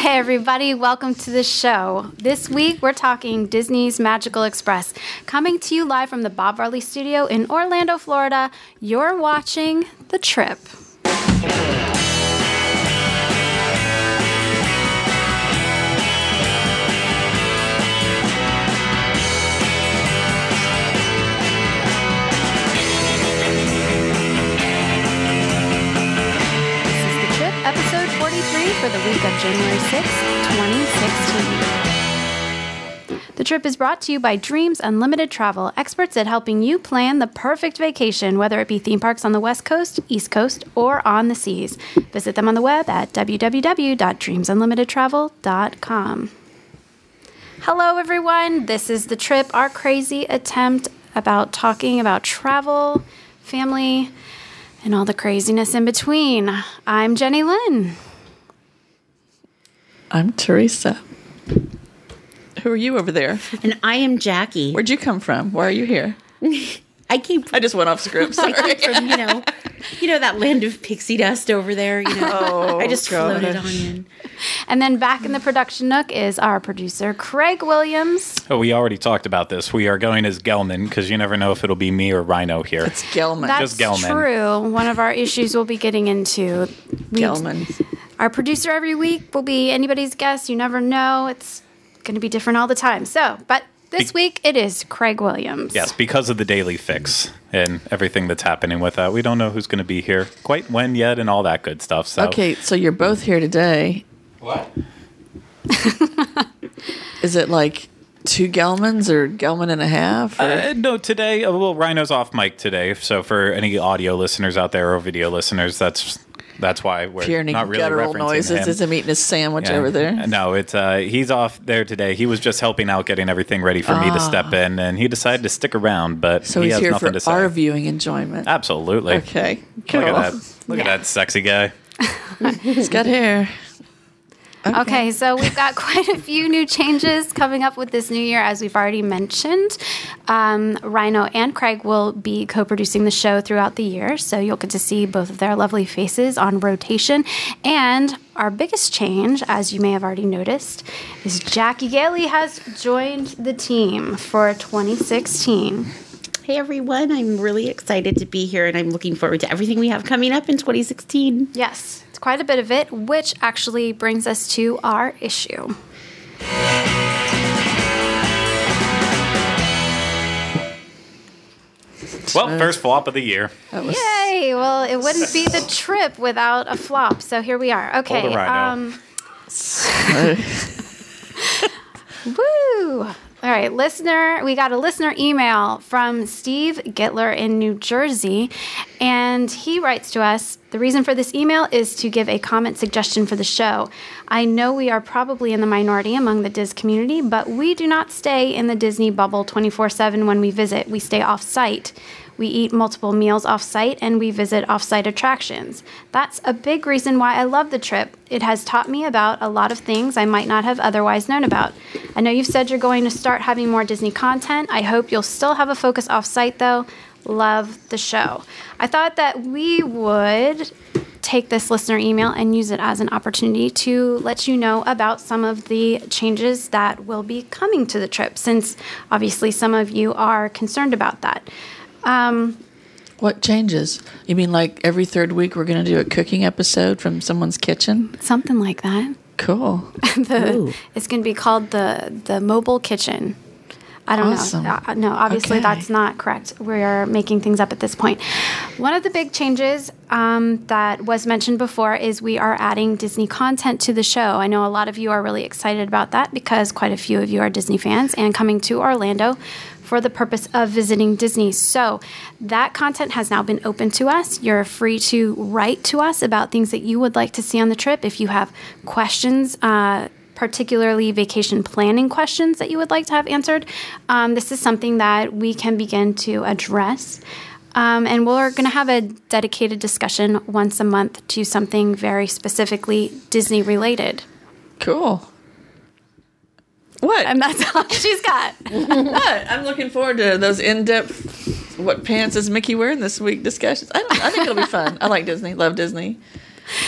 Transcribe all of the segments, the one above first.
Hey, everybody, welcome to the show. This week, we're talking Disney's Magical Express. Coming to you live from the Bob Varley Studio in Orlando, Florida, you're watching The Trip. For the week of January 6th, 2016. The trip is brought to you by Dreams Unlimited Travel, experts at helping you plan the perfect vacation, whether it be theme parks on the West Coast, East Coast, or on the seas. Visit them on the web at www.dreamsunlimitedtravel.com. Hello, everyone. This is The Trip, our crazy attempt about talking about travel, family, and all the craziness in between. I'm Jenny Lynn. I'm Teresa. Who are you over there? And I am Jackie. Where'd you come from? Why are you here? I came I just went off script. Sorry. from, you know, you know that land of pixie dust over there. You know, Oh, I just floated on in. And then back in the production nook is our producer, Craig Williams. Oh, we already talked about this. We are going as Gelman because you never know if it'll be me or Rhino here. It's Gelman. That's Gelman. true. One of our issues we'll be getting into. We- Gelman. Our producer every week will be anybody's guest. You never know. It's going to be different all the time. So, but this Be- week it is Craig Williams. yes, because of the daily fix and everything that's happening with that. We don't know who's going to be here quite when yet and all that good stuff. So Okay, so you're both here today. What? Is it like two Gelmans or Gelman and a half? or- Uh, no, today, uh, well, Rhino's off mic today. So for any audio listeners out there or video listeners, that's that's why we're hearing not really guttural referencing noises him. as I'm eating a sandwich Yeah. over there. No, it's uh, he's off there today. He was just helping out, getting everything ready for me to step in, and he decided to stick around. But Ah. So he he's has here nothing for to say. our viewing enjoyment. Absolutely. Okay, cool. Look at that. Look at that sexy guy. He's got hair. Okay, so we've got quite a few new changes coming up with this new year, as we've already mentioned. Um, Rhino and Craig will be co producing the show throughout the year, so you'll get to see both of their lovely faces on rotation. And our biggest change, as you may have already noticed, is Jackie Gailey has joined the team for 2016. Hey everyone, I'm really excited to be here, and I'm looking forward to everything we have coming up in 2016. Yes, quite a bit of it, which actually brings us to our issue. Well, first flop of the year. Was Yay! Well, it wouldn't be the trip without a flop. So here we are. Okay. Hold it right um, woo! All right, listener, we got a listener email from Steve Gittler in New Jersey, and he writes to us The reason for this email is to give a comment suggestion for the show. I know we are probably in the minority among the Diz community, but we do not stay in the Disney bubble 24 7 when we visit. We stay off site. We eat multiple meals off site and we visit off site attractions. That's a big reason why I love the trip. It has taught me about a lot of things I might not have otherwise known about. I know you've said you're going to start having more Disney content. I hope you'll still have a focus off site though. Love the show. I thought that we would take this listener email and use it as an opportunity to let you know about some of the changes that will be coming to the trip, since obviously some of you are concerned about that. Um, what changes? You mean like every third week we're going to do a cooking episode from someone's kitchen? something like that. Cool. Ooh. It's going to be called the the mobile kitchen. I don't Awesome. know. Uh, no, obviously Okay. that's not correct. We're making things up at this point. One of the big changes um, that was mentioned before is we are adding Disney content to the show. I know a lot of you are really excited about that because quite a few of you are Disney fans and coming to Orlando for the purpose of visiting Disney. So that content has now been open to us. You're free to write to us about things that you would like to see on the trip. If you have questions, uh, particularly vacation planning questions that you would like to have answered, um, this is something that we can begin to address. Um, and we're going to have a dedicated discussion once a month to something very specifically Disney related. Cool. What? And that's all she's got. What? I'm looking forward to those in-depth "What pants is Mickey wearing this week?" discussions. I, don't, I think it'll be fun. I like Disney. Love Disney.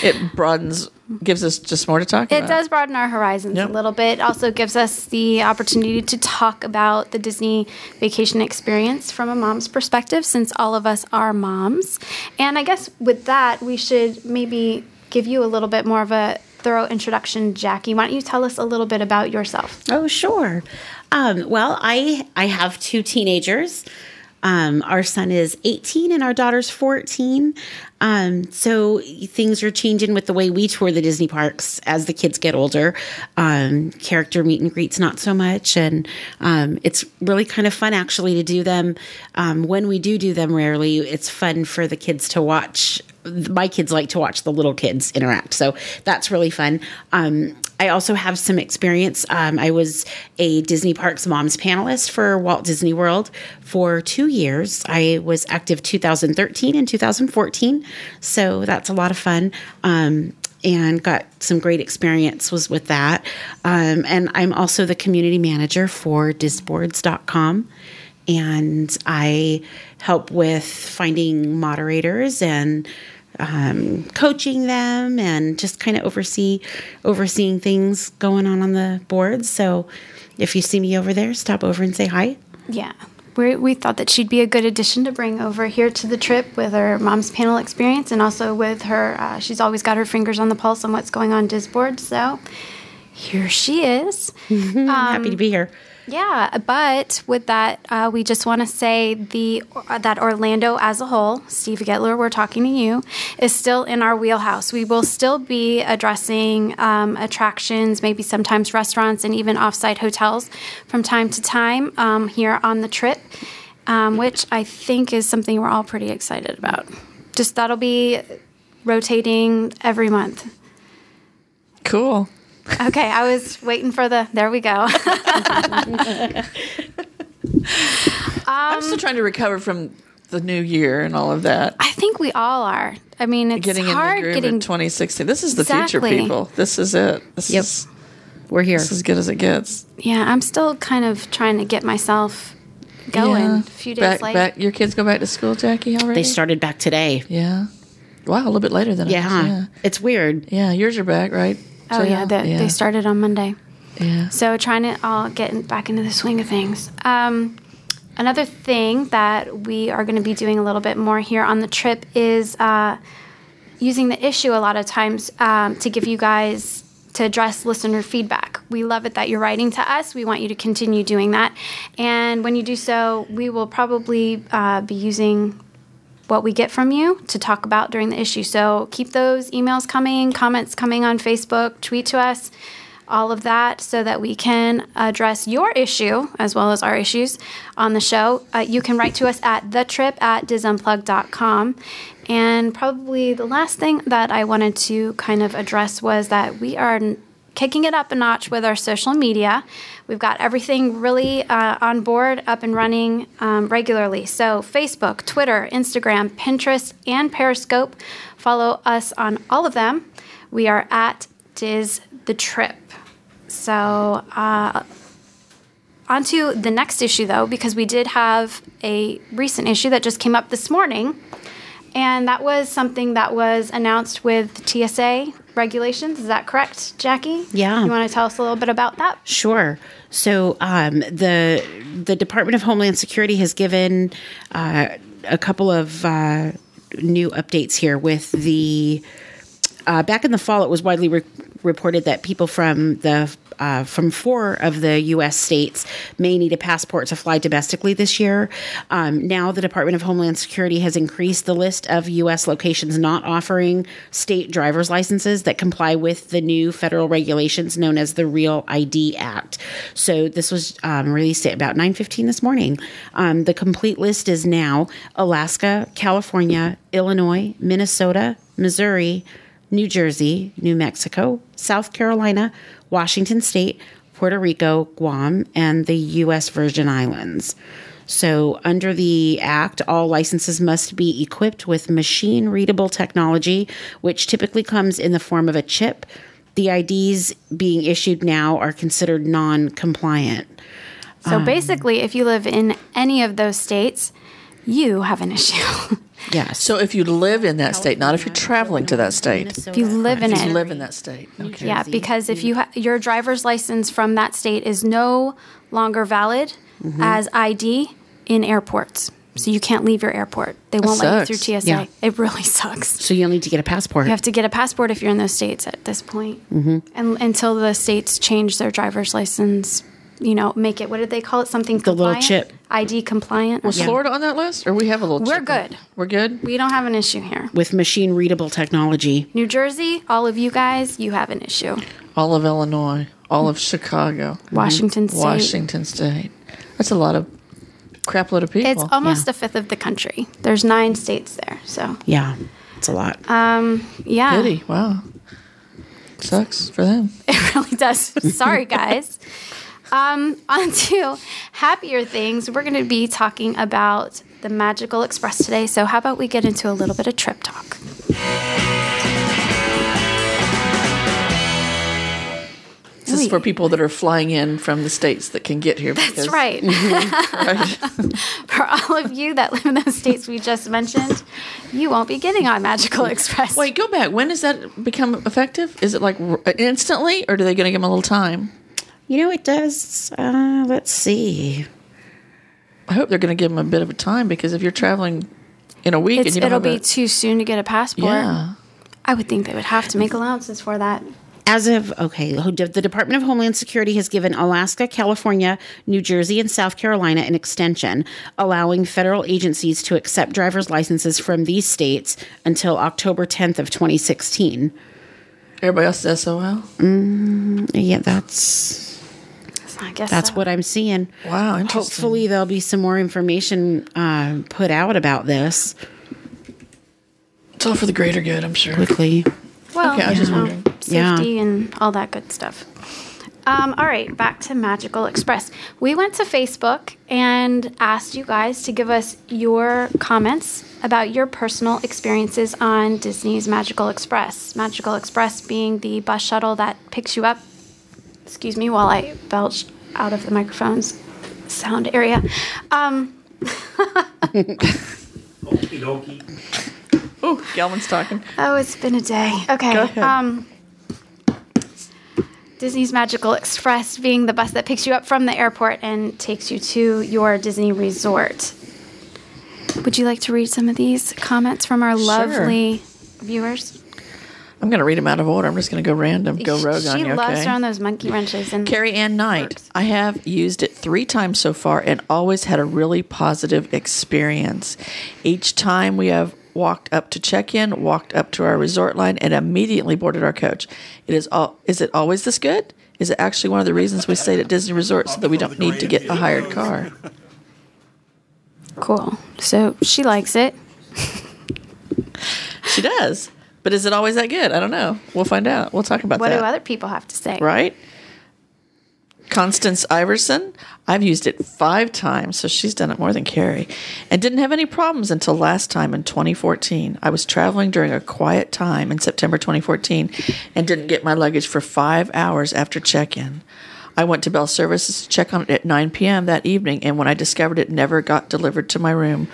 it broadens, gives us just more to talk It about. does broaden our horizons Yep. a little bit. Also gives us the opportunity to talk about the Disney vacation experience from a mom's perspective, since all of us are moms. And I guess with that, we should maybe give you a little bit more of a thorough introduction, Jackie. Why don't you tell us a little bit about yourself? Oh, sure. Um, well, I I have two teenagers. Um, our son is 18 and our daughter's 14. Um, so things are changing with the way we tour the Disney parks as the kids get older. Um, character meet and greets, not so much. And um, it's really kind of fun actually to do them. Um, when we do do them rarely, it's fun for the kids to watch. My kids like to watch the little kids interact. So that's really fun. Um, I also have some experience. Um, I was a Disney Parks Moms panelist for Walt Disney World for two years. I was active 2013 and 2014, so that's a lot of fun. Um, and got some great experience was with that. Um, and I'm also the community manager for disboards.com and I help with finding moderators and um, coaching them and just kind of oversee overseeing things going on on the boards. So if you see me over there, stop over and say hi. Yeah. We, we thought that she'd be a good addition to bring over here to the trip with her mom's panel experience and also with her, uh, she's always got her fingers on the pulse on what's going on Disboard. So here she is. I'm happy to be here. Yeah, but with that, uh, we just want to say the uh, that Orlando as a whole, Steve Getler, we're talking to you, is still in our wheelhouse. We will still be addressing um, attractions, maybe sometimes restaurants, and even offsite hotels from time to time um, here on the trip, um, which I think is something we're all pretty excited about. Just that'll be rotating every month. cool. Okay, I was waiting for the. There we go. I'm still um, trying to recover from the new year and all of that. I think we all are. I mean, it's Getting in the hard groove getting. of 2016. This is the Exactly. future, people. This is it. This Yep. is We're here. this is as good as it gets. yeah, I'm still kind of trying to get myself going. Yeah. A few days back, late. Back, your kids go back to school, Jackie, already? They started back today. Yeah. Wow, a little bit later than Yeah, us. Yeah. it's weird. Yeah, yours are back, right? Oh yeah, JL? they, yeah. they started on Monday. Yeah. So trying to all get back into the swing of things. Um, another thing that we are going to be doing a little bit more here on the trip is uh, using the issue a lot of times um, to give you guys to address listener feedback. We love it that you're writing to us. We want you to continue doing that. And when you do so, we will probably uh, be using what we get from you to talk about during the issue. So keep those emails coming, comments coming on Facebook, tweet to us, all of that, so that we can address your issue as well as our issues on the show. Uh, you can write to us at thetrip at disunplugged.com. And probably the last thing that I wanted to kind of address was that we are kicking it up a notch with our social media. We've got everything really uh, on board, up and running um, regularly. So, Facebook, Twitter, Instagram, Pinterest, and Periscope. Follow us on all of them. We are at Diz the Trip. So, uh, on to the next issue, though, because we did have a recent issue that just came up this morning. And that was something that was announced with TSA regulations. Is that correct, Jackie? Yeah. You want to tell us a little bit about that? Sure. So um, the the Department of Homeland Security has given uh, a couple of uh, new updates here with the. Uh, back in the fall, it was widely re- reported that people from the uh, from four of the U.S. states may need a passport to fly domestically this year. Um, now, the Department of Homeland Security has increased the list of U.S. locations not offering state driver's licenses that comply with the new federal regulations known as the Real ID Act. So, this was um, released at about 9:15 this morning. Um, the complete list is now Alaska, California, Illinois, Minnesota, Missouri. New Jersey, New Mexico, South Carolina, Washington State, Puerto Rico, Guam, and the U.S. Virgin Islands. So, under the Act, all licenses must be equipped with machine readable technology, which typically comes in the form of a chip. The IDs being issued now are considered non compliant. So basically, if you live in any of those states, you have an issue. Yes. So if you live in that state, not if you're traveling to that state. If you live in If you it. live in that state. Okay. Yeah, because if you ha- your driver's license from that state is no longer valid Mm-hmm. as ID in airports, so you can't leave your airport. They won't let you through TSA. Yeah. It really sucks. So you'll need to get a passport. You have to get a passport if you're in those states at this point, Mm-hmm. and until the states change their driver's license, you know, make it what did they call it? Something The little compliant? chip. ID compliant. Was Florida on that list? Or we have a little We're chip? good. We're good? We don't have an issue here. with machine readable technology. New Jersey, all of you guys, you have an issue. All of Illinois. All of Chicago. Washington State. Washington State. That's a lot of crap load of people. It's almost a fifth of the country. There's nine states there, so Yeah, it's a lot. um, yeah, Pity. Wow. Sucks for them. it really does. Sorry, guys. Um, on to happier things. We're going to be talking about the Magical Express today. So, how about we get into a little bit of trip talk? This is for people that are flying in from the states that can get here. That's because- right. right. for all of you that live in those states we just mentioned, you won't be getting on Magical Express. Wait, go back. When does that become effective? Is it like instantly, or do they going to give them a little time? You know, it does. Uh, let's see. I hope they're going to give them a bit of a time because if you're traveling in a week It's, and you don't it'll have be a, too soon to get a passport. yeah, I would think they would have to make allowances for that. As of okay, the Department of Homeland Security has given Alaska, California, New Jersey, and South Carolina an extension, allowing federal agencies to accept driver's licenses from these states until October 10th of 2016. everybody else is SOL. Yeah, that's I guess that's so. what I'm seeing. Wow, interesting. Hopefully, there'll be some more information uh, put out about this It's all for the greater good, I'm sure. quickly. Well, Okay, I was just you know, wondering. Yeah. safety and all that good stuff. Um, all right, back to Magical Express. We went to Facebook and asked you guys to give us your comments about your personal experiences on Disney's Magical Express. Magical Express being the bus shuttle that picks you up. Excuse me while I belch out of the microphone's sound area. Um, Okie dokie. Oh, Gelman's talking. Oh, it's been a day. Okay. Go ahead. Um, Disney's Magical Express being the bus that picks you up from the airport and takes you to your Disney resort. Would you like to read some of these comments from our lovely viewers? I'm going to read them out of order. I'm just going to go random, go rogue she on you. She loves okay? throwing those monkey wrenches and Carrie Ann Knight. Works. I have used it three times so far and always had a really positive experience. Each time we have walked up to check in, walked up to our resort line, and immediately boarded our coach. It is all. Is it always this good? Is it actually one of the reasons we stayed at Disney Resort so that we don't need to get a hired car? cool. So she likes it. She does. But is it always that good? I don't know. We'll find out. We'll talk about What that. What do other people have to say? right? Constance Iverson, I've used it five times, so she's done it more than Carrie, and didn't have any problems until last time in 2014. I was traveling during a quiet time in September 2014 and didn't get my luggage for five hours after check in. I went to Bell Services to check on it at 9 p.m. that evening, and when I discovered it never got delivered to my room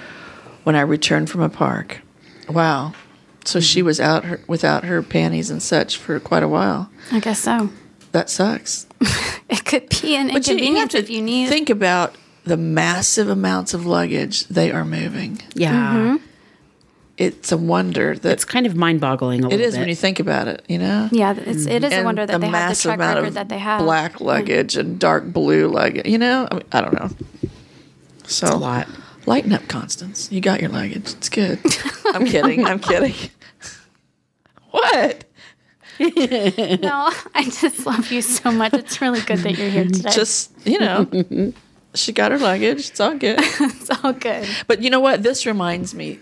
when I returned from a park. Wow. So she was out her, without her panties and such for quite a while. I guess so. That sucks. It could be an But you- you have inconvenience to if you need. think about the massive amounts of luggage they are moving. Yeah, Mm-hmm. It's a wonder that it's kind of mind-boggling. A it little is bit. when you think about it. You know, yeah, it's, it is a wonder that the they have the massive track amount record of that they have. black luggage and dark blue luggage. You know, I, mean, I don't know. So a lot. Lighten up, Constance. You got your luggage. It's good. I'm kidding. I'm kidding. What? No, I just love you so much. It's really good that you're here today. Just you know, she got her luggage. It's all good. it's all good. But you know what? This reminds me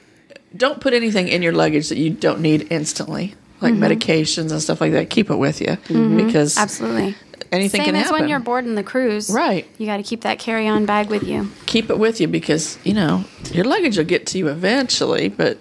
don't put anything in your luggage that you don't need instantly, like Mm-hmm. medications and stuff like that. Keep it with you because Absolutely. anything Same can as happen. when you're boarding the cruise. Right. You got to keep that carry-on bag with you. Keep it with you because, you know, your luggage will get to you eventually, but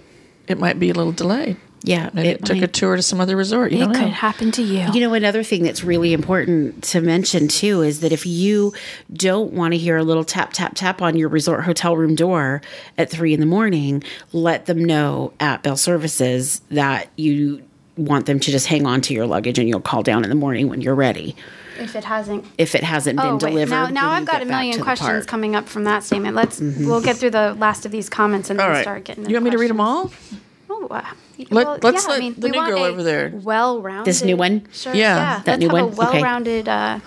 it might be a little delayed. Yeah, Maybe it, took a tour to some other resort. You It don't could know. happen to you. You know, another thing that's really important to mention too is that if you don't want to hear a little tap, tap, tap on your resort hotel room door at three in the morning, let them know at Bell Services that you want them to just hang on to your luggage and you'll call down in the morning when you're ready. if it hasn't. If it hasn't been Oh wait, delivered, now now I've got a million questions coming up from that statement. Let's mm-hmm. we'll get through the last of these comments and then All right. start getting. You want me to read them all? Oh, uh, Let- let's yeah, let I mean, the new girl over there- Well-rounded. This new one? Sure. Yeah. yeah. That let's new have one? a Okay. well-rounded. Uh,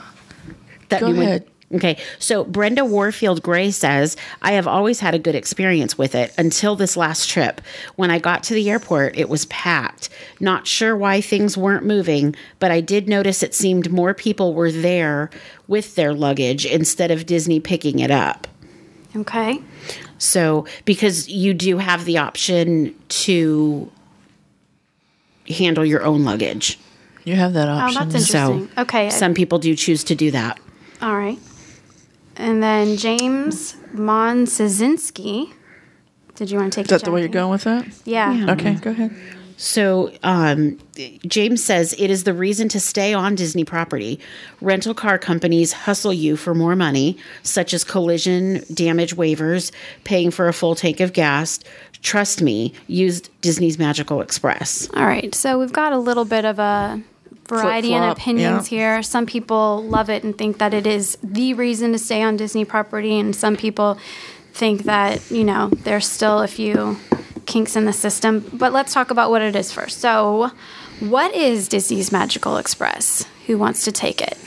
That Go new one- ahead. Okay, so Brenda Warfield Gray says, I have always had a good experience with it until this last trip. When I got to the airport, it was packed. Not sure why things weren't moving, but I did notice it seemed more people were there with their luggage instead of Disney picking it up. okay. So, because you do have the option to handle your own luggage. You have that Oh, option. that's interesting. So, okay. Some people do choose to do that. all right. And then James Monsizinski. Did you want to take Is that the way you're going with that? Yeah. Okay, go ahead. So, um, James says it is the reason to stay on Disney property. Rental car companies hustle you for more money, such as collision damage waivers, paying for a full tank of gas. Trust me, used Disney's Magical Express. All right. So we've got a little bit of a variety in opinions yeah. here. Some people love it and think that it is the reason to stay on Disney property, and some people think that, you know, there's still a few kinks in the system. But let's talk about what it is first. So, what is Disney's Magical Express? Who wants to take it?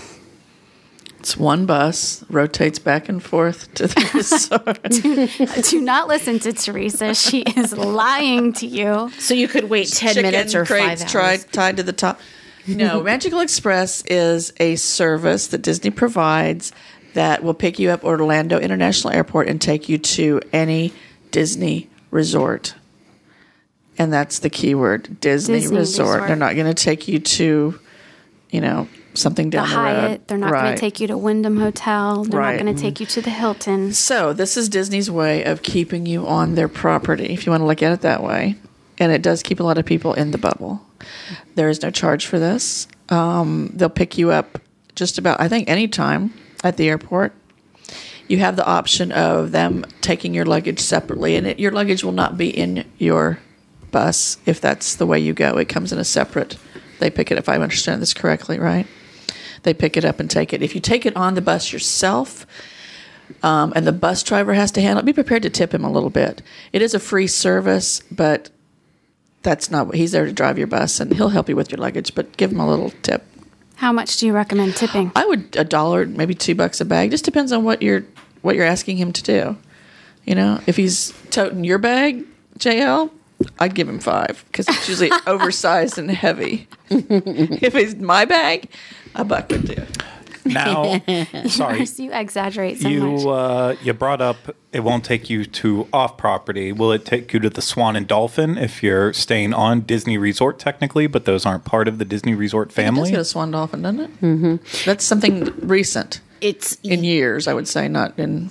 It's one bus, rotates back and forth to the resort. Do not listen to Teresa. She is lying to you. So you could wait 10 Chicken minutes or five crates hours. tried, tied to the top. No, Magical Express is a service that Disney provides that will pick you up at Orlando International Airport and take you to any Disney resort. And that's the key word Disney, Disney resort. resort. They're not going to take you to, you know, something down the, road. Hyatt. They're not going to take you to Wyndham Hotel. They're Right. not going to take you to the Hilton. So this is Disney's way of keeping you on their property, if you want to look at it that way. And it does keep a lot of people in the bubble. There is no charge for this. Um, they'll pick you up just about, I think, any time at the airport. You have the option of them taking your luggage separately, and it, your luggage will not be in your bus if that's the way you go. It comes in a separate. They pick it if I understand this correctly, right? They pick it up and take it. If you take it on the bus yourself, um, and the bus driver has to handle it, be prepared to tip him a little bit. It is a free service, but that's not what he's there to drive your bus, and he'll help you with your luggage, but give him a little tip. How much do you recommend tipping? I would a dollar, maybe two bucks a bag. Just depends on what you're what you're asking him to do. You know, if he's toting your bag, JL, I'd give him five because it's usually oversized and heavy. if it's my bag, a buck would do. Now, sorry, You exaggerate so much. you uh, you brought up it won't take you to off property. Will it take you to the Swan and Dolphin if you're staying on Disney Resort technically, but those aren't part of the Disney Resort It does family? get a swan dolphin, doesn't it? Mm-hmm. That's something recent It's in years, I would say, not in.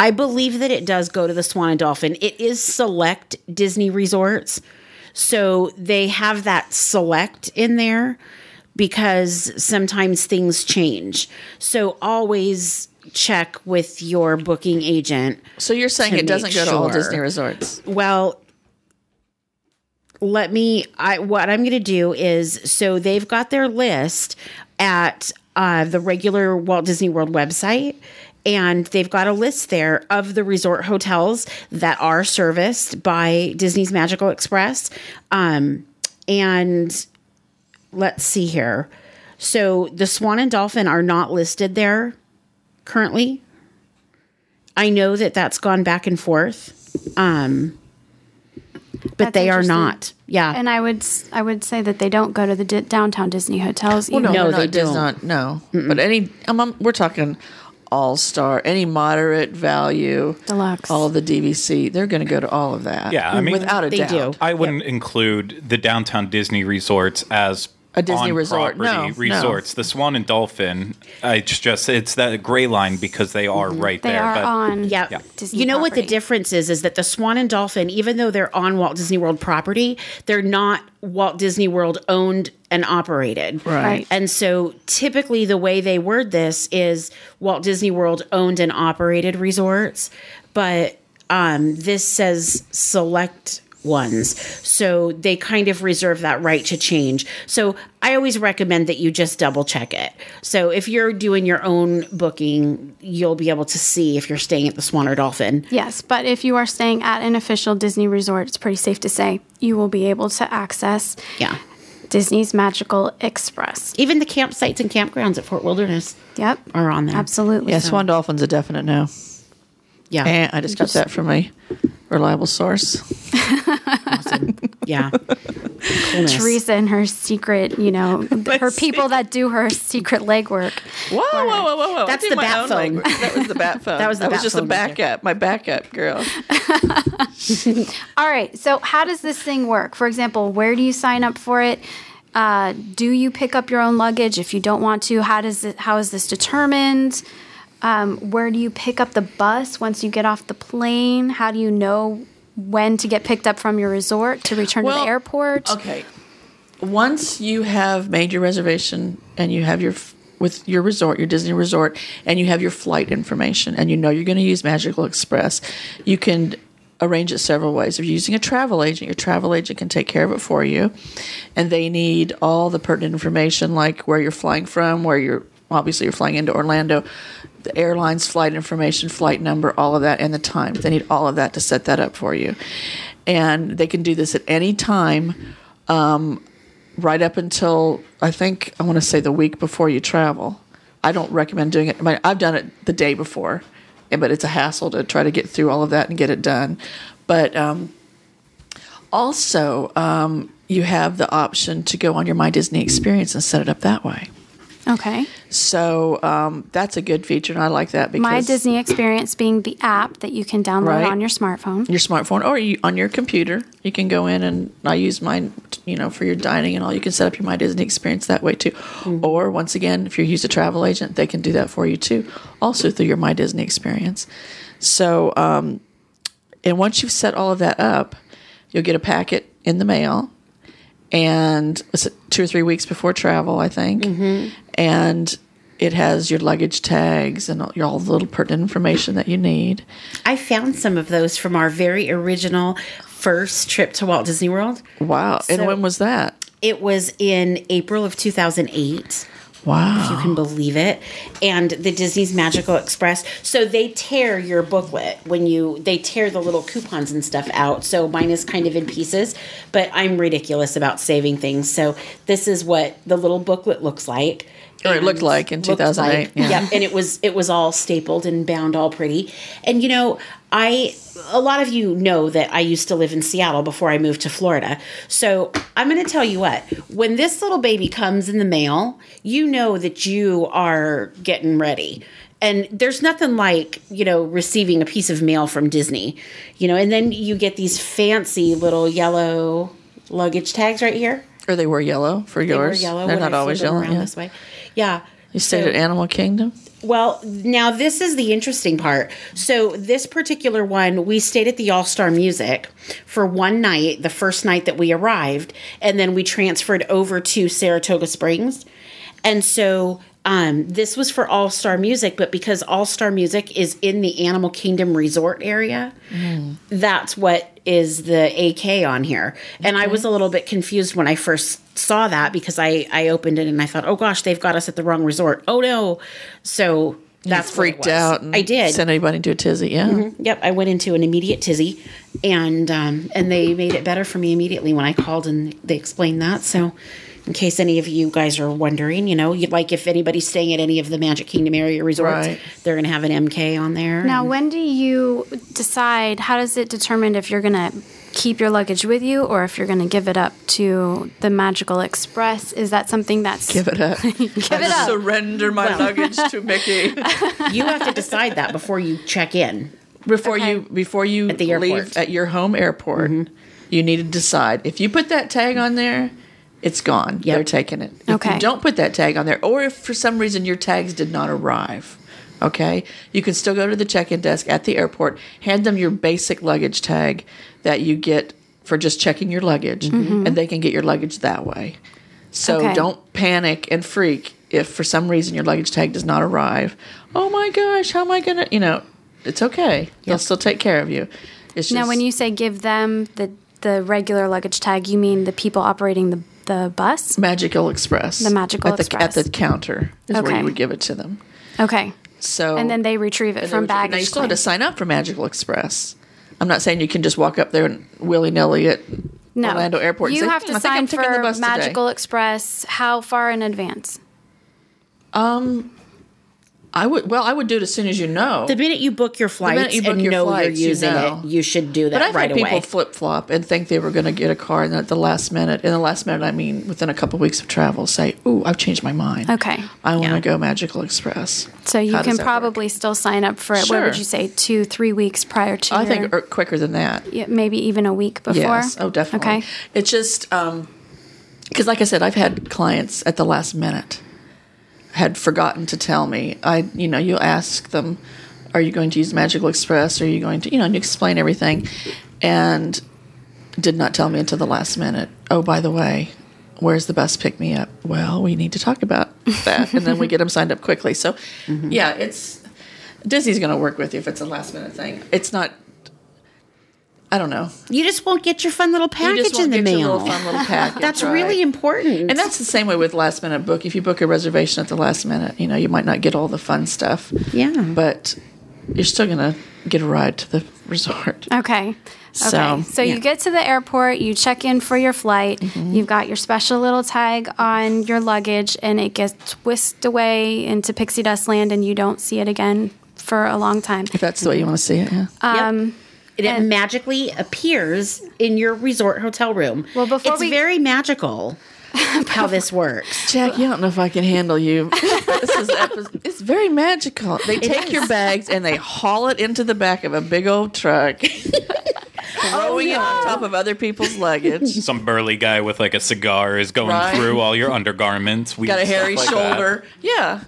I believe that it does go to the Swan and Dolphin. It is select Disney resorts. So they have that select in there because sometimes things change. So always check with your booking agent. So you're saying it doesn't go to all. Disney resorts? Well, let me I what I'm going to do is so they've got their list at uh, the regular Walt Disney World website and they've got a list there of the resort hotels that are serviced by Disney's Magical Express um and let's see here. So the Swan and Dolphin are not listed there currently. I know that that's gone back and forth. Um but That's they are not. Yeah. and I would s- I would say that they don't go to the di- downtown Disney hotels. Well, no, No, no they does don't. not. No, but any, um, um, we're talking all star, any moderate value, Deluxe. all the DVC, they're going to go to all of that. Yeah, I mean, without a they doubt. do. I wouldn't include the downtown Disney resorts as A Disney on resort. No, property no. resorts. The Swan and Dolphin. It's just it's that gray line because they are right They there. are but on. Yeah. Yeah. Disney you know what the difference is? Is that the Swan and Dolphin, even though they're on Walt Disney World property, they're not Walt Disney World owned and operated. Right. And so typically the way they word this is Walt Disney World owned and operated resorts, but um, this says select ones. So they kind of reserve that right to change. So I always recommend that you just double check it. So if you're doing your own booking, you'll be able to see if you're staying at the Swan or Dolphin. Yes, but if you are staying at an official Disney resort, it's pretty safe to say you will be able to access Yeah. Disney's Magical Express. Even the campsites and campgrounds at Fort Wilderness Yep. are on there. Absolutely. Yeah, Swan Dolphin's a definite no. Yeah. And I just got that from a reliable source. awesome. Yeah. Coolness. Teresa and her secret, you know, her people that do her secret legwork. Whoa, whoa, whoa, whoa, whoa! That's the bat phone. That was the bat phone. That was the that bat was just a phone right backup. My backup girl. All right. So, how does this thing work? For example, where do you sign up for it? Uh, do you pick up your own luggage? If you don't want to, how does it? How is this determined? Um, where do you pick up the bus once you get off the plane? How do you know when to get picked up from your resort to return to the airport? Okay. Once you have made your reservation and you have your with your resort, your Disney resort, and you have your flight information, and you know you're going to use Magical Express, you can arrange it several ways. If you're using a travel agent, your travel agent can take care of it for you, and they need all the pertinent information like where you're flying from, where you're obviously you're flying into Orlando, the airline's flight information, flight number, all of that, and the time. They need all of that to set that up for you, and they can do this at any time right up until I think I want to say the week before you travel. I don't recommend doing it. I mean, I've done it the day before, but it's a hassle to try to get through all of that and get it done. But um, also, um, you have the option to go on your My Disney experience and set it up that way. Okay. So um, that's a good feature, and I like that because My Disney Experience being the app that you can download Right. on your smartphone. your smartphone or you, on your computer. You can go in and I use mine, you know, for your dining and all. You can set up your My Disney experience that way too. Or once again, if you use a travel agent, they can do that for you too, also through your My Disney experience. So, um, and once you've set all of that up, you'll get a packet in the mail, and two or three weeks before travel, I think, and it has your luggage tags and all, your all the little pertinent information that you need. I found some of those from our very original first trip to Walt Disney World. Wow! and when was that? It was in April of 2008. Wow! You can believe it. And the Disney's Magical Express. So they tear your booklet when you they tear the little coupons and stuff out. So mine is kind of in pieces, but I'm ridiculous about saving things. So this is what the little booklet looks like. Or it looked like in 2008, like- yeah. And it was it was all stapled and bound all pretty. And you know, I a lot of you know that I used to live in Seattle before I moved to Florida. So I'm going to tell you what: when this little baby comes in the mail, you know that you are getting ready. And there's nothing like, you know, receiving a piece of mail from Disney, you know, and then you get these fancy little yellow luggage tags right here. Or they were yellow for They were yours. yellow. They're not I always yellow. around Yeah. this way. Yeah. You stayed So- at Animal Kingdom. well, now this is the interesting part. So, this particular one, we stayed at the All Star Music for one night, the first night that we arrived, and then we transferred over to Saratoga Springs. And so, um, this was for All Star Music, but because All Star Music is in the Animal Kingdom Resort area, that's what is the AK on here. And I was a little bit confused when I first saw that because I I opened it and I thought, oh gosh, they've got us at the wrong resort. Oh no! So that's it freaked out. And I did. Send anybody into a tizzy. Yeah. Yep, I went into an immediate tizzy, and um, and they made it better for me immediately when I called and they explained that. So, in case any of you guys are wondering, you know, you'd like if anybody's staying at any of the Magic Kingdom area resorts, Right. they're going to have an MK on there. Now, when do you decide? How does it determine if you're going to keep your luggage with you or if you're going to give it up to the Magical Express? Is that something that's Give it up. give it up? Surrender my luggage to Mickey you have to decide that before you check in. before Okay. you before you the leave airport. at your home airport. Mm-hmm. You need to decide if you put that tag on there. It's gone. They're taking it. If Okay. you don't put that tag on there, or if for some reason your tags did not arrive, okay, you can still go to the check-in desk at the airport, hand them your basic luggage tag that you get for just checking your luggage, mm-hmm. Mm-hmm. and they can get your luggage that way. So Okay. don't panic and freak if for some reason your luggage tag does not arrive. Oh my gosh, how am I gonna? You know, it's okay. They'll still take care of you. It's just Now, when you say give them the the regular luggage tag, you mean the people operating the the bus? Magical Express, The Magical at the, Express. at the counter is where you would give it to them. Okay. So And then they retrieve it from would- Now you baggage still had to sign up for Magical Express. I'm not saying you can just walk up there and willy nilly at No. Orlando Airport. You say, have "Hmm, to I'm sign for bus today." Magical Express. How far in advance? I would. Well, I would do it as soon as you know. The minute you book your flights minute you book and your know flights, you you're using know. it, you should do that But I've right had people flip flop and think they were going to get a car, and at the last minute, in the last minute, I mean within a couple weeks of travel, say, "Ooh, I've changed my mind. Okay. I want to Yeah. go Magical Express." So you How can does that work? probably still sign up for it. What would you say? Two, three weeks prior to I your, think or quicker than that. yeah, maybe even a week before. Yes. Oh, definitely. Okay. It's just um, because, like I said, I've had clients at the last minute had forgotten to tell me. I, you know, you ask them, "Are you going to use Magical Express? Are you going to, you know?" And you explain everything, and did not tell me until the last minute. Oh, by the way. Where's the bus pick me up? Well, we need to talk about that, and then we get them signed up quickly. So, mm-hmm. yeah, it's Disney's going to work with you if it's a last minute thing. It's not. I don't know. you just won't get your fun little You package just won't in the get mail. your little fun little package. That's right. really important. And that's the same way with last minute book. If you book a reservation at the last minute, you know you might not get all the fun stuff. Yeah. but you're still gonna get a ride to the resort. Okay. So, Okay. So yeah. you get to the airport, you check in for your flight, Mm-hmm. you've got your special little tag on your luggage, and it gets whisked away into pixie dust land, and you don't see it again for a long time. If that's the way you want to see it, yeah. Um, it, and- magically appears in your resort hotel room. Well, before it's we- very magical how this works. Jackie, I don't know if I can handle you. this is epi- it's very magical. They take your bags and they haul it into the back of a big old truck, throwing it oh, on top of other people's luggage. Some burly guy with like a cigar is going Right. through all your undergarments. We got a hairy shoulder. Yeah.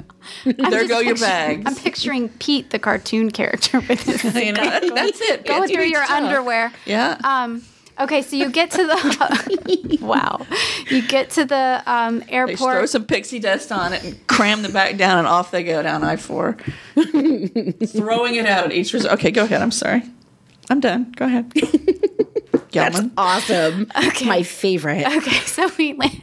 There go your picturing- bags. I'm picturing Pete, the cartoon character, with his You know, that's it. going It's through your truck. underwear. Yeah. Um, okay, so you get to the wow, you get to the um, They throw some pixie dust on it and cram the back down, and off they go down I four, throwing it out at each resort. Okay, go ahead. I'm sorry. I'm done. Go ahead. That's Gelman. awesome. It's my favorite. Okay, so we land.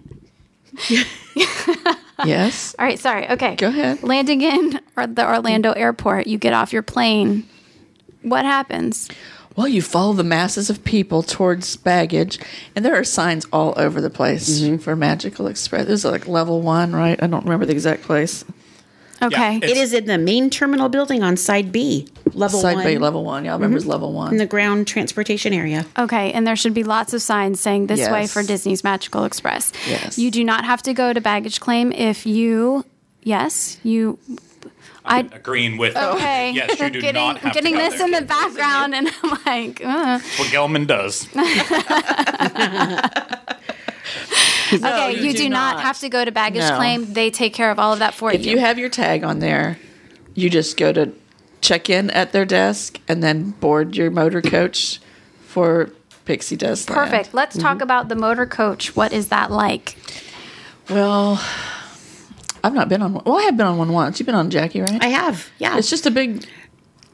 Yes. All right, sorry. Okay, Go ahead. Landing in or the Orlando airport, you get off your plane. What happens? Well, you follow the masses of people towards baggage, and there are signs all over the place Mm-hmm. for Magical Express. This is like level one, right? I don't remember the exact place. Okay. it's- It is in the main terminal building on side B, level Side one, bay, level one. Yeah, I remember it's level one. in the ground transportation area. Okay, and there should be lots of signs saying this way for Disney's Magical Express. Yes. You do not have to go to baggage claim if you, yes, you. I agreeing with. okay. Yes, you I'm do getting, not have I'm getting to go this in the background, and I'm like, uh. What Gelman does. okay, you you, do do, not. not. have to go to baggage No. claim. They take care of all of that for if you. If you have your tag on there, you just go to check in at their desk and then board your motor coach for Pixie Dust. Perfect. Let's Mm-hmm. talk about the motor coach. What is that like? Well, I've not been on one. Well, I have been on one once. You've been on Jackie, right? I have, yeah. it's just a big.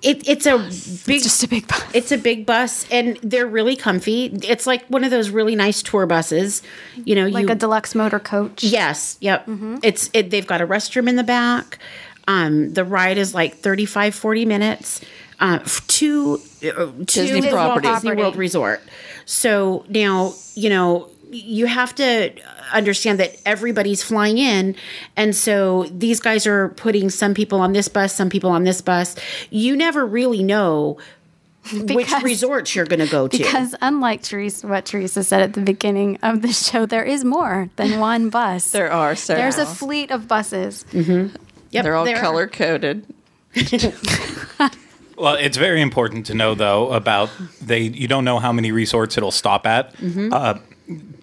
It, it's a big, Just a big bus. it's a big bus, and they're really comfy. It's like one of those really nice tour buses. You know, Like you, a deluxe motor coach. Yes. Yep. It's it, they've got a restroom in the back. Um, the ride is like 35, 40 minutes uh, f- to, uh, to Disney Disney property. Disney World Resort. So now you know you have to understand that everybody's flying in, and so these guys are putting some people on this bus, some people on this bus. You never really know. which resorts you're going to go to? Because unlike Teresa, what Teresa said at the beginning of the show, there is more than one bus. There are several. There's a fleet of buses. Yep, They're all color coded. Well, it's very important to know though about they. You don't know how many resorts it'll stop at. Mm-hmm. Uh,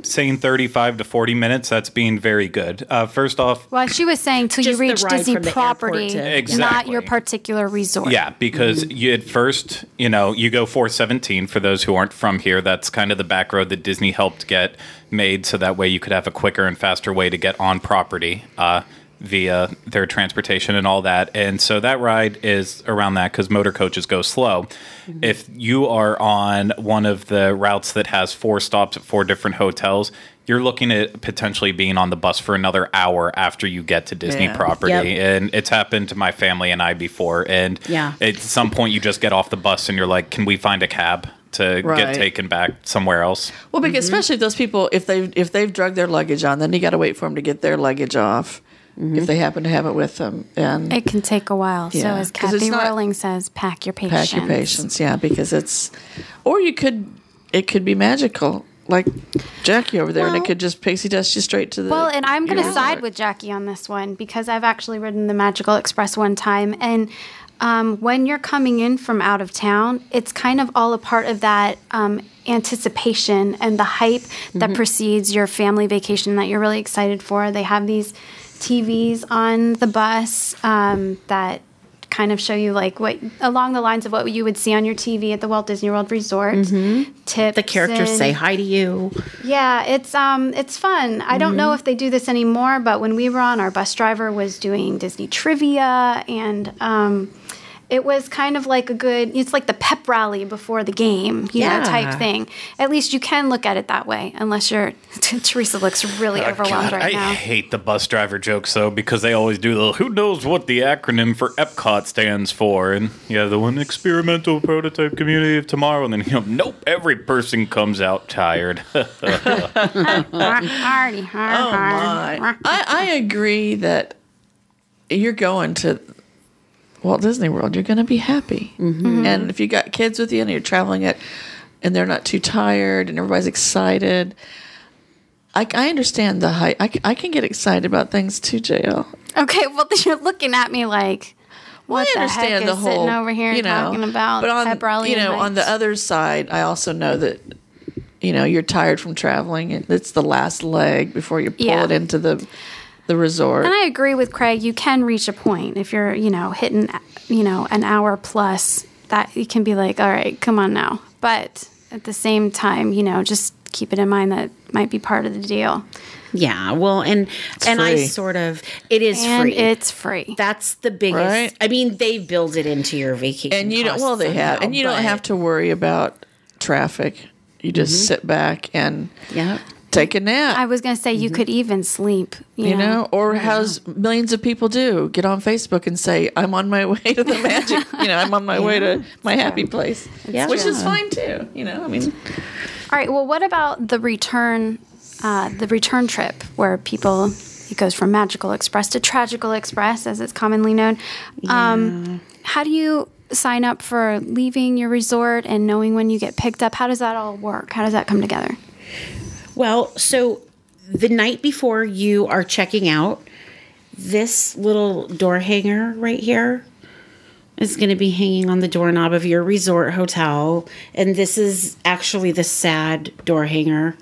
saying 35 to 40 minutes, that's being very good. Uh, first off, Well, she was saying till you reach Disney from the airport property, to- not your particular resort. Yeah, because you at first, you know, you go 417 for those who aren't from here. That's kind of the back road that Disney helped get made so that way you could have a quicker and faster way to get on property uh, via their transportation and all that. And so that ride is around that because motor coaches go slow. Mm-hmm. If you are on one of the routes that has four stops at four different hotels, you're looking at potentially being on the bus for another hour after you get to Disney Yeah. property. Yep. And it's happened to my family and I before. And Yeah. at some point you just get off the bus and you're like, can we find a cab to Right. get taken back somewhere else? Well, because mm-hmm. especially if those people, if they if they've drugged their luggage on, then you got to wait for them to get their luggage off, if they happen to have it with them, and It can take a while. So, Yeah, as 'cause it's Kathy Rowling says, pack your patience. pack your patience. Yeah, because it's, or you could, it could be magical, like Jackie over there, and it could just pixie dust you straight to the. Well, and I'm going to side with Jackie on this one because I've actually ridden the Magical Express one time. And um, when you're coming in from out of town, it's kind of all a part of that um, anticipation and the hype that precedes your family vacation that you're really excited for. They have these TVs on the bus um, that kind of show you like what along the lines of what you would see on your TV at the Walt Disney World Resort. Tips The characters and- say hi to you. yeah, it's um it's fun. I don't know if they do this anymore, but when we were on, our bus driver was doing Disney trivia, and um, it was kind of like a good. It's like the pep rally before the game, you know, type thing. At least you can look at it that way, unless you're. Teresa looks really oh, overwhelmed God, right I now. I hate the bus driver jokes though because they always do the who knows what the acronym for Epcot stands for and yeah the one experimental prototype community of tomorrow and then you know nope every person comes out tired. Hardy, har, Oh my! I, I agree that you're going to Walt Disney World. You're going to be happy, mm-hmm. Mm-hmm. and if you got kids with you and you're traveling it, and they're not too tired, and everybody's excited. I, I understand the hype. I can get excited about things too, JL. Okay, well then you're looking at me like. What I the understand heck the is whole sitting over here you know, talking about but on pep rally you know on the other side, I also know that you know you're tired from traveling. and It's the last leg before you pull Yeah. it into the the resort. And I agree with Craig. You can reach a point if you're, you know, hitting, you know, an hour plus that you can be like, all right, come on now. But at the same time, you know, just keep it in mind that might be part of the deal. Yeah, well, and and I sort of it is And free. it's free. That's the biggest. Right. I mean, they build it into your vacation, and you don't well they have and you don't have to worry about traffic you just mm-hmm. sit back and Yeah, take a nap I was going to say you could even sleep, you, you know. know or as millions of people do get on facebook and say i'm on my way to the magic you know i'm on my way to my happy place Yeah. which is fine too you know i mean All right. Well, what about the return, uh, the return trip where people it goes from Magical Express to Tragical Express, as it's commonly known. Um, how do you sign up for leaving your resort and knowing when you get picked up? How does that all work? How does that come together? Well, so the night before you are checking out, this little door hanger right here is going to be hanging on the doorknob of your resort hotel. And this is actually the sad door hanger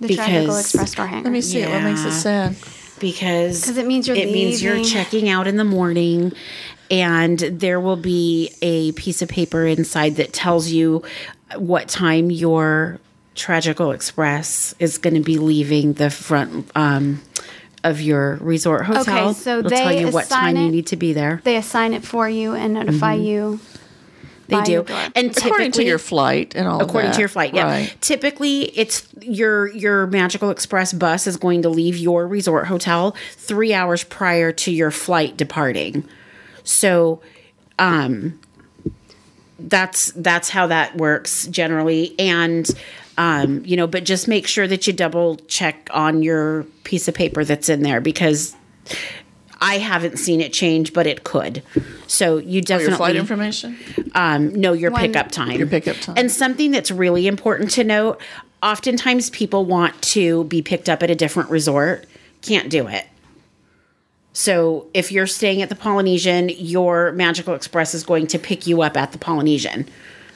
The Tragical Because- Express door hanger. let me see it what makes it Yeah. sad Because it means you're it means you're checking out in the morning and there will be a piece of paper inside that tells you what time your tragical express is going to be leaving the front um, of your resort hotel. Okay, so it'll tell you what assign time you need to be there. They assign it for you and notify you. they do. and according to typically- your flight and all according of to your flight yeah. Right. typically it's your your magical express bus is going to leave your resort hotel three hours prior to your flight departing. So um that's that's how that works generally. And um you know but just make sure that you double check on your piece of paper that's in there because I haven't seen it change, but it could. So you definitely your flight information um, know your When- pickup time. Your pickup time. And something that's really important to note oftentimes people want to be picked up at a different resort, can't do it. So if you're staying at the Polynesian, your Magical Express is going to pick you up at the Polynesian.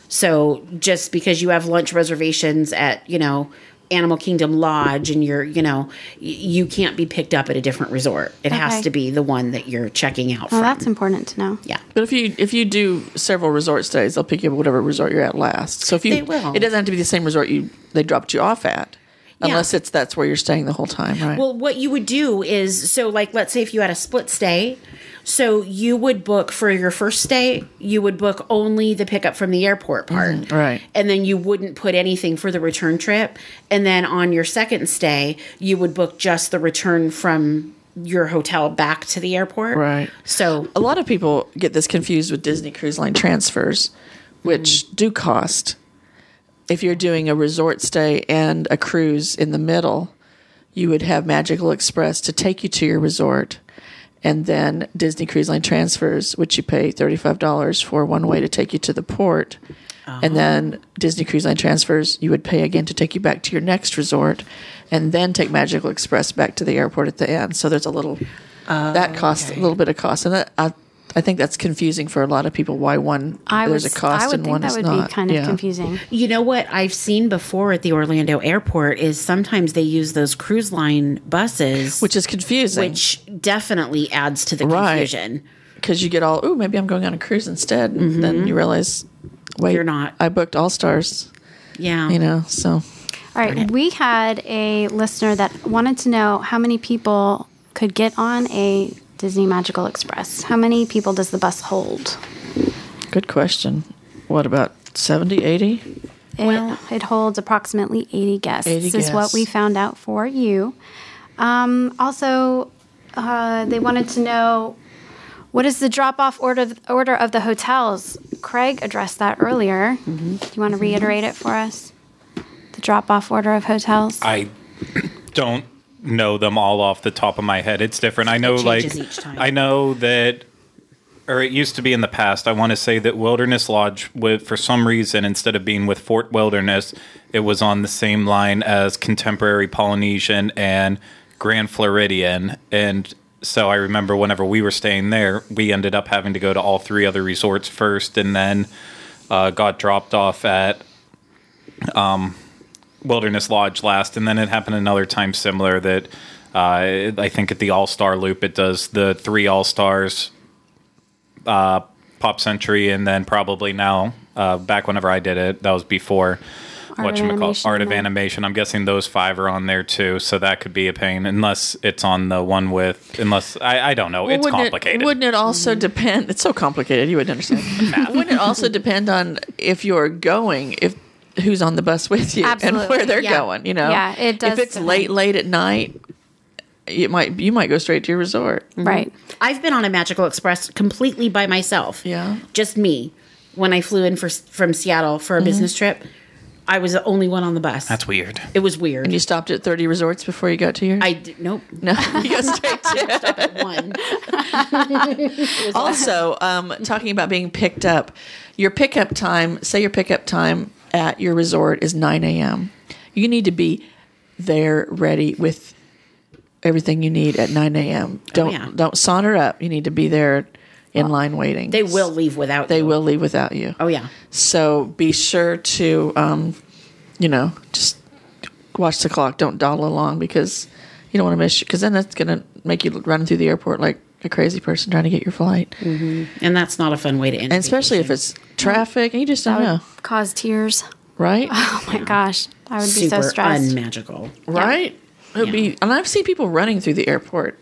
So just because you have lunch reservations at, you know, Animal Kingdom Lodge and you're, you know, y- you can't be picked up at a different resort. It Okay. has to be the one that you're checking out Well, from. that's important to know. yeah. But if you if you do several resort stays, they'll pick you up at whatever resort you're at last. So if you, They will. it doesn't have to be the same resort you they dropped you off at, unless it's that's where you're staying the whole time, right? Well, what you would do is so, like, let's say if you had a split stay, so you would book for your first stay, you would book only the pickup from the airport mm-hmm. part, right. And then you wouldn't put anything for the return trip. And then on your second stay, you would book just the return from your hotel back to the airport, Right. So, a lot of people get this confused with Disney Cruise Line transfers, which mm-hmm. do cost. If you're doing a resort stay and a cruise in the middle, you would have Magical Express to take you to your resort, and then Disney Cruise Line transfers, which you pay $35 for one way to take you to the port. And uh-huh. then Disney Cruise Line transfers, you would pay again to take you back to your next resort, and then take Magical Express back to the airport at the end. So there's a little oh, that costs a little bit of cost, and I I think that's confusing for a lot of people. Why one I there's would, a cost I would and think one that is would not. be kind of Yeah. confusing. you know what I've seen before at the Orlando airport is sometimes they use those cruise line buses, which is confusing. which definitely adds to the Right. confusion. because you get all, oh, maybe I'm going on a cruise instead, and mm-hmm. then you realize, wait, You're not. I booked All Stars, Yeah. you know. So All right, we had a listener that wanted to know how many people could get on a Disney Magical Express. How many people does the bus hold? good question. What about 70, 80? It, it holds approximately 80 guests. 80 this is what we found out for you. Um, also, uh, they wanted to know what is the drop off order, order of the hotels? Craig addressed that earlier. Mm-hmm. Do you want to reiterate it for us? The drop off order of hotels? I don't know them all off the top of my head. It's different. I know, like, each time. I know that, or it used to be in the past. I want to say that Wilderness Lodge, with for some reason, instead of being with Fort Wilderness, it was on the same line as Contemporary Polynesian and Grand Floridian, and so I remember whenever we were staying there, we ended up having to go to all three other resorts first, and then uh, got dropped off at Wilderness Lodge last, and then it happened another time similar that uh, I think at the All Star Loop it does the three All Stars, uh, Pop Century, and then probably now uh, back whenever I did it, that was before. Art of whatchamacallit, Animation, Art of. Animation. I'm guessing those five are on there too, so that could be a pain unless it's on the one with. Unless I, I don't know, it's wouldn't complicated. It, wouldn't it also depend? It's so complicated. You wouldn't understand. wouldn't it also depend on if you're going, if who's on the bus with you, Absolutely, and where they're yeah. going? You know, Yeah, it does If it's depend. late, late at night, it might you might go straight to your resort. Right. I've been on a Magical Express completely by myself. Yeah. Just me. When I flew in for, from Seattle for a business trip, I was the only one on the bus. That's weird. it was weird. And you stopped at thirty resorts before you got to yours. I d- nope. no, you go straight to. One. also, um, talking about being picked up, your pickup time, say your pickup time at your resort is 9 a.m. You need to be there ready with everything you need at 9 a.m. Don't yeah. don't saunter up. You need to be there in line waiting. They will leave without They you. will leave without you. Oh yeah. So be sure to, um, you know, just watch the clock. Don't dawdle along because you don't want to miss. Because then that's going to make you run through the airport like a crazy person trying to get your flight. Mm-hmm. And that's not a fun way to end. And especially if it's traffic and you just don't That know, cause tears. right? Oh my gosh. I would be so stressed. unmagical. right? It would Yeah. be, and I've seen people running through the airport,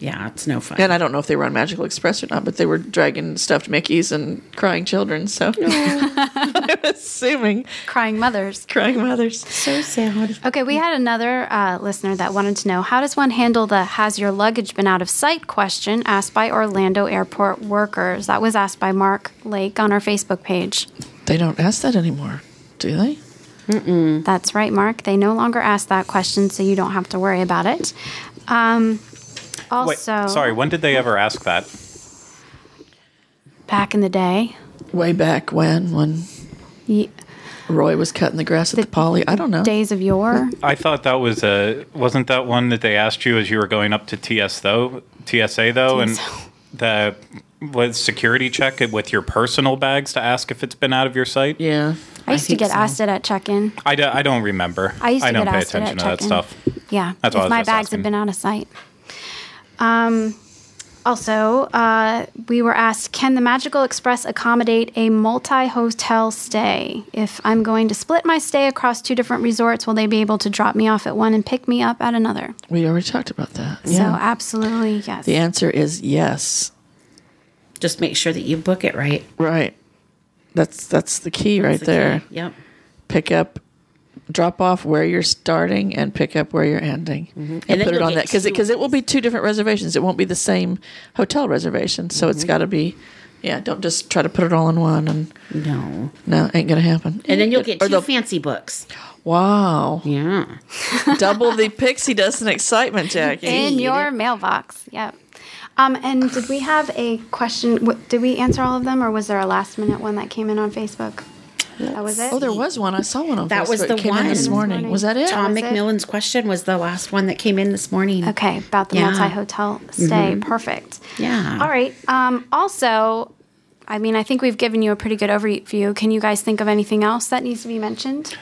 Yeah, it's no fun. and I don't know if they were on Magical Express or not, but they were dragging stuffed Mickey's and crying children. So I'm assuming Crying mothers. crying mothers. so sad. Okay, we had another uh, listener that wanted to know how does one handle the has your luggage been out of sight question asked by Orlando airport workers. That was asked by Mark Lake on our Facebook page. They don't ask that anymore, do they? That's right, Mark. They no longer ask that question, so you don't have to worry about it. Um, Wait, also, sorry, when did they ever ask that? back in the day, Way back when, when ye- Roy was cutting the grass at the, poly. I don't know. days of yore. I thought that was a wasn't that one that they asked you as you were going up to TS though TSA though and the was security check it with your personal bags to ask if it's been out of your sight. Yeah. I used to get so. asked it at check-in. I, do, I don't remember. I used to don't get pay asked it at attention to that check-in. stuff. Yeah, That's why I if was my just bags asking. have been out of sight. Um, also, uh, we were asked, can the Magical Express accommodate a multi-hotel stay? If I'm going to split my stay across two different resorts, will they be able to drop me off at one and pick me up at another? We already talked about that. So, Yeah. absolutely yes. the answer is yes. Just make sure that you book it right. Right. That's that's the key right the there. key. Yep. Pick up, drop off where you're starting, and pick up where you're ending, and, Mm-hmm. then put it on that because two because it, will be two different reservations. It won't be the same hotel reservation. So Mm-hmm. it's got to be. Yeah, don't just try to put it all in one, and No. no, ain't gonna happen. And then you'll get Or two fancy books. Wow, Yeah. double the pixie dust and excitement, Jackie. in your mailbox. Yep. Um, and did we have a question? Did we answer all of them, or was there a last minute one that came in on Facebook? That was it. Oh, there was one. I saw one on That Facebook. was the It came in this morning. Morning. Was that it? Tom was it? McMillan's question was the last one that came in this morning. Okay, about the Yeah. multi hotel stay. Perfect. Yeah. All right. Um, also, I mean, I think we've given you a pretty good overview. Can you guys think of anything else that needs to be mentioned?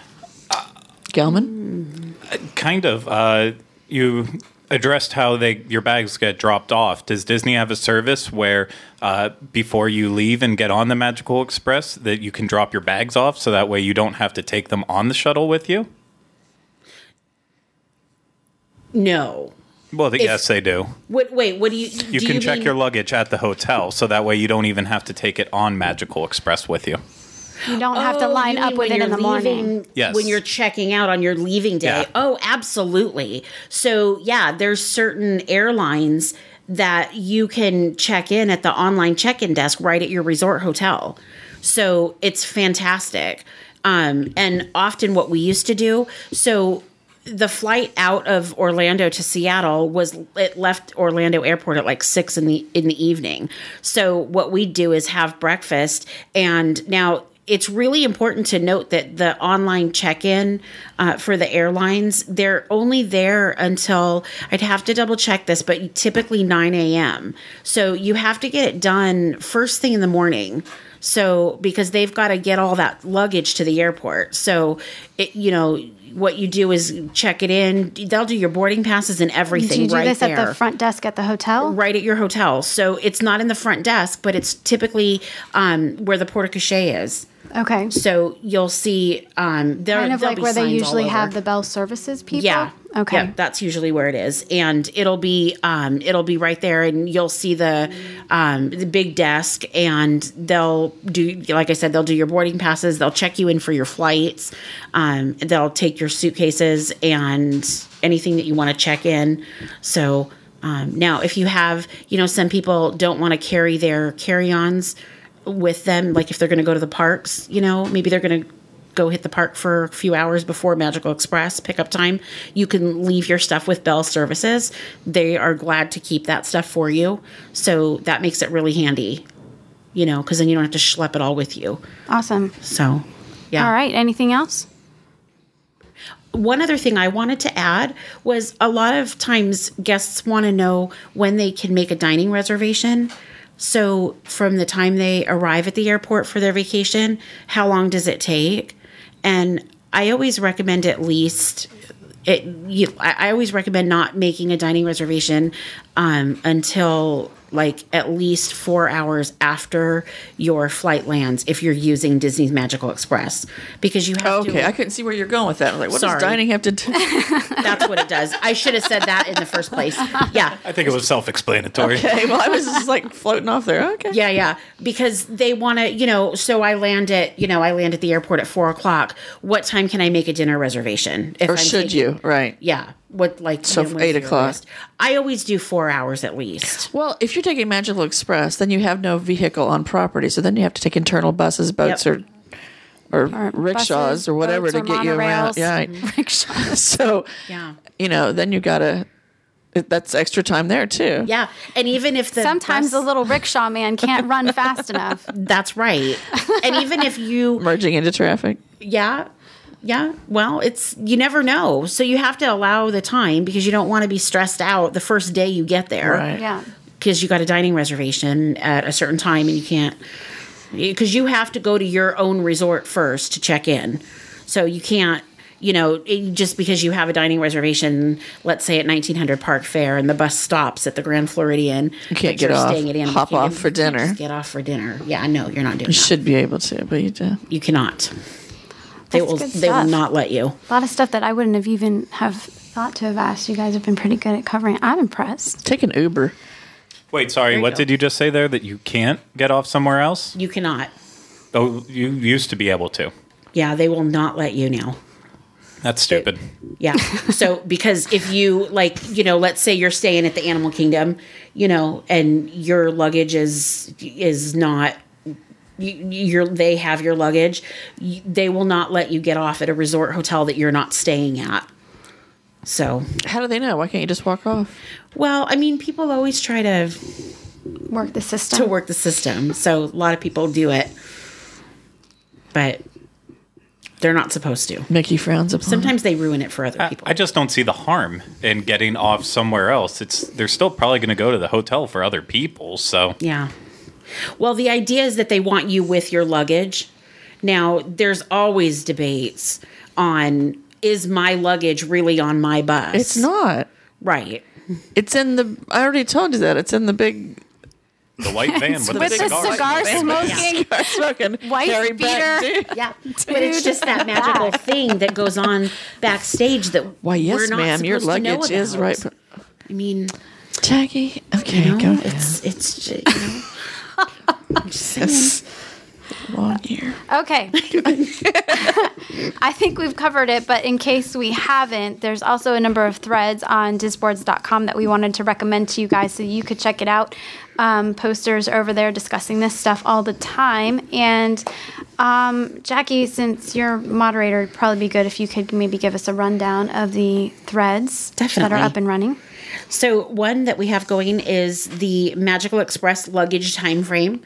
Gelman. Kind of. Uh, you addressed how they your bags get dropped off. Does Disney have a service where uh, before you leave and get on the Magical Express that you can drop your bags off, so that way you don't have to take them on the shuttle with you? No. Well, the, yes, they do. What, wait, what do you You do can check mean- your luggage at the hotel, so that way you don't even have to take it on Magical Express with you. You don't have to Oh, line up with it in you're the morning. Yes. When you're checking out on your leaving day. Yeah. Oh, absolutely. So, yeah, there's certain airlines that you can check in at the online check-in desk right at your resort hotel. So, it's fantastic. Um, and often what we used to do, so the flight out of Orlando to Seattle was it left Orlando airport at like six in the in the evening. So what we do is have breakfast, and now it's really important to note that the online check-in uh, for the airlines they're only there until I'd have to double check this, but typically nine a.m. So you have to get it done first thing in the morning. So because they've got to get all that luggage to the airport. So it, you know what you do is check it in. They'll do your boarding passes and everything Do you do right this there. at the front desk at the hotel? Right at your hotel. So it's not in the front desk, but it's typically um, where the porte cochere is. Okay. So you'll see um, there, Kind of like where they usually have the Bell Services people. Yeah. Okay. Yep, that's usually where it is, and it'll be um, it'll be right there, and you'll see the um, the big desk, and they'll do like I said, they'll do your boarding passes, they'll check you in for your flights, um, they'll take your suitcases and anything that you want to check in. So um, now, if you have, you know, some people don't want to carry their carry-ons with them, like if they're going to go to the parks, you know, maybe they're going to go hit the park for a few hours before Magical Express pickup time. You can leave your stuff with Bell Services. They are glad to keep that stuff for you. So that makes it really handy, you know, because then you don't have to schlep it all with you. Awesome. So, yeah. All right. Anything else? One other thing I wanted to add was a lot of times guests want to know when they can make a dining reservation. So, from the time they arrive at the airport for their vacation, how long does it take? And I always recommend at least it. You, I, always recommend not making a dining reservation um, until like at least four hours after your flight lands if you're using Disney's Magical Express because you have to. Okay, I couldn't see where you're going with that. I was like, what Sorry. does dining have to do? That's what it does. I should have said that in the first place. Yeah. I think it was self-explanatory. okay, well, I was just like floating off there. Okay. Yeah, yeah. Because they want to, you know, so I land at, you know, I land at the airport at four o'clock. What time can I make a dinner reservation? If Or I'm should taking- you? Right. Yeah. What, like, So you know, eight your o'clock. list? I always do four hours at least. Well, if you're taking Magical Express, then you have no vehicle on property, so then you have to take internal buses, boats, Yep. or or, Or rickshaws buses, or whatever to or get you around. monorails. Yeah. right. Rickshaws. So Yeah. you know, then you gotta. That's extra time there too. Yeah. And even if the. Sometimes bus- the little rickshaw man can't run fast enough. That's right. and even if you. Merging into traffic. Yeah. Yeah. Well, it's. You never know. So you have to allow the time because you don't want to be stressed out the first day you get there. Right. Yeah. because you got a dining reservation at a certain time and you can't because you have to go to your own resort first to check in. So you can't, you know, it- just because you have a dining reservation, let's say at 1900 Park Fare, and the bus stops at the Grand Floridian. You can't get off, staying at Animal hop Kingdom, off for dinner. just get off for dinner. Yeah, no, you're not doing You that. should be able to, but you do. You cannot. They That's will. They will not let you. A lot of stuff that I wouldn't have even have thought to have asked. You guys have been pretty good at covering. I'm impressed. Take an Uber. Wait, sorry. What go. did you just say there? That you can't get off somewhere else? You cannot. Oh, you used to be able to. Yeah, they will not let you now. That's stupid. Yeah. So because if you like, you know, let's say you're staying at the Animal Kingdom, you know, and your luggage is is not you, you're they have your luggage, they will not let you get off at a resort hotel that you're not staying at. So, How do they know? Why can't you just walk off? well, I mean, people always try to Work the system. to work the system. So a lot of people do it, but they're not supposed to. Mickey frowns upon. Sometimes they ruin it for other I, people. I just don't see the harm in getting off somewhere else. It's they're still probably going to go to the hotel for other people. So Yeah. Well, the idea is that they want you with your luggage. Now, there's always debates on is my luggage really on my bus? It's not. Right. It's in the. I already told you that. It's in the big. the white van with, With the the cigar. cigar smoking. smoking White Harry beater. Beck, dude. Yeah. but it's just that magical thing that goes on backstage that Why, yes, we're not ma'am. Your supposed to know luggage is right. I mean, Jackie. Okay, you go ahead. it's it's you know. I'm just saying. Yes. Long year. Okay. I think we've covered it, but in case we haven't, there's also a number of threads on disboards.com that we wanted to recommend to you guys so you could check it out. Um, posters over there discussing this stuff all the time. And um, Jackie, since you're moderator, it'd probably be good if you could maybe give us a rundown of the threads that are up and running. So one that we have going is the Magical Express luggage time frame.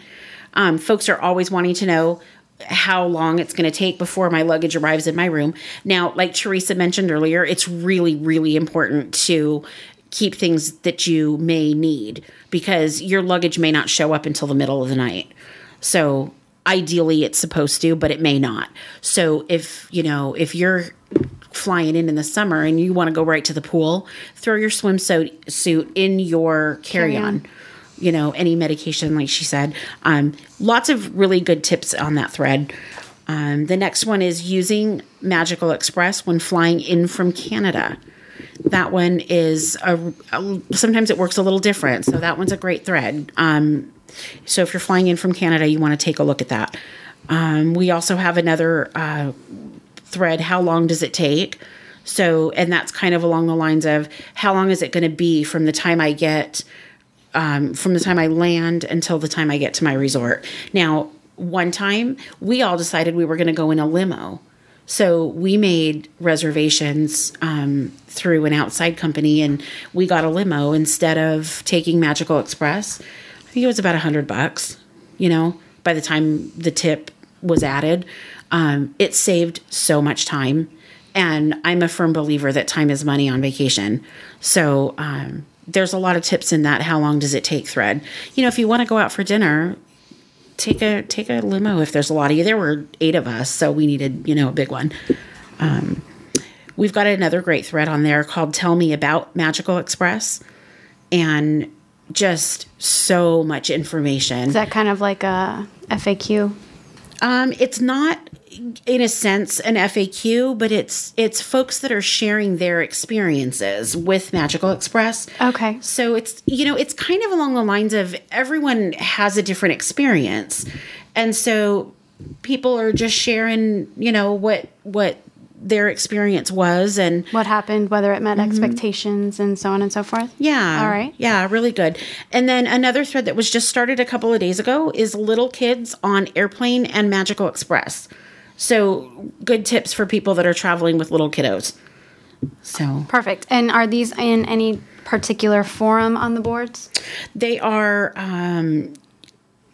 Um, folks are always wanting to know how long it's going to take before my luggage arrives in my room. Now, like Teresa mentioned earlier, it's really, really important to keep things that you may need because your luggage may not show up until the middle of the night. So ideally it's supposed to, but it may not. So if, you know, if you're flying in in the summer and you want to go right to the pool, throw your swimsuit suit in your carry-on. Carry-on. You know, any medication, like she said. Um, lots of really good tips on that thread. Um, the next one is using Magical Express when flying in from Canada. That one is a, a- sometimes it works a little different, so that one's a great thread. Um, so if you're flying in from Canada, you want to take a look at that. Um, we also have another uh, thread. How long does it take? So, and that's kind of along the lines of how long is it going to be from the time I get um, from the time I land until the time I get to my resort. Now, one time we all decided we were going to go in a limo. So we made reservations um, through an outside company and we got a limo instead of taking Magical Express. I think it was about a hundred bucks, you know, by the time the tip was added. Um, it saved so much time. And I'm a firm believer that time is money on vacation. So um, there's a lot of tips in that. How long does it take thread? You know, if you want to go out for dinner, take a take a limo if there's a lot of you. There were eight of us, so we needed you know a big one. Um, we've got another great thread on there called "Tell Me About Magical Express," and just so much information. Is that kind of like a FAQ? Um, it's not in a sense an FAQ, but it's it's folks that are sharing their experiences with Magical Express. Okay. So it's you know, it's kind of along the lines of everyone has a different experience. And so people are just sharing, you know, what what their experience was and What happened, whether it met mm-hmm. expectations, and so on and so forth? yeah. All right. Yeah, really good. And then another thread that was just started a couple of days ago is little kids on airplane and Magical Express. So good tips for people that are traveling with little kiddos. So Perfect. And are these in any particular forum on the boards? they are um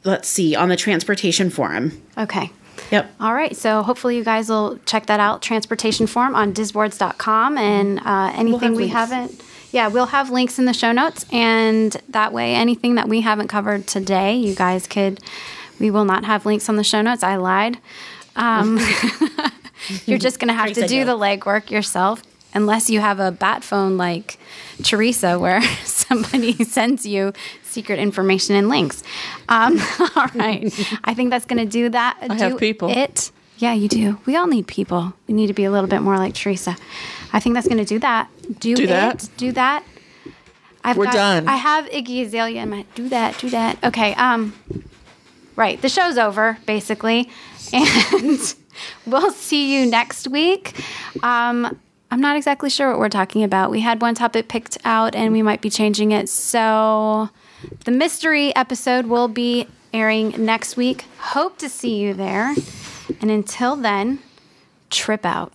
let's see, on the transportation forum. Okay. Yep. All right. So hopefully you guys will check that out. Transportation forum on disboards.com and uh, anything we links. haven't. Yeah, we'll have links in the show notes, and that way, anything that we haven't covered today, you guys could We will not have links on the show notes. I lied. Um, you're just going to have to do the legwork yourself, unless you have a bat phone like Teresa, where somebody sends you secret information and links. Um, all right. I think that's going to do that. I have people. It. Yeah, you do. We all need people. We need to be a little bit more like Teresa. I think that's going to do that. Do, Do it. that? Do that. I've We're done. I have Iggy Azalea in my do that, do that. Okay. Um. Right. The show's over, basically, and we'll see you next week. Um. I'm not exactly sure what we're talking about. We had one topic picked out, and we might be changing it. So, the mystery episode will be airing next week. Hope to see you there. And until then, trip out.